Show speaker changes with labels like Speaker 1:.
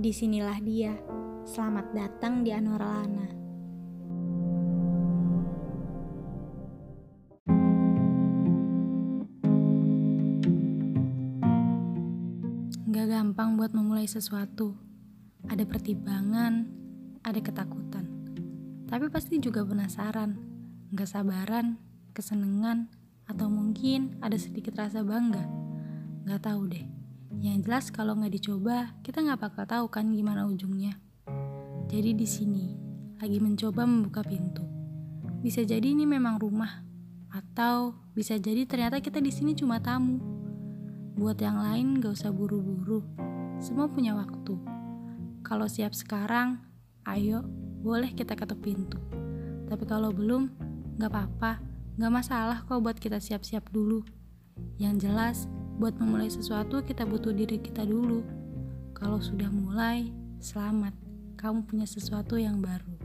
Speaker 1: Di sinilah dia. Selamat datang di Anoralana. Gak gampang buat memulai sesuatu. Ada pertimbangan, ada ketakutan. Tapi pasti juga penasaran, gak sabaran, kesenengan, atau mungkin ada sedikit rasa bangga. Gak tahu deh. Yang jelas kalau nggak dicoba, kita nggak bakal tahu kan gimana ujungnya. Jadi di sini lagi mencoba membuka pintu. Bisa jadi ini memang rumah, atau bisa jadi ternyata kita di sini cuma tamu. Buat yang lain gak usah buru-buru. Semua punya waktu. Kalau siap sekarang, ayo, boleh kita ketuk pintu. Tapi kalau belum, gak apa-apa. Gak masalah kok buat kita siap-siap dulu. Yang jelas, buat memulai sesuatu kita butuh diri kita dulu. Kalau sudah mulai, selamat. Kamu punya sesuatu yang baru.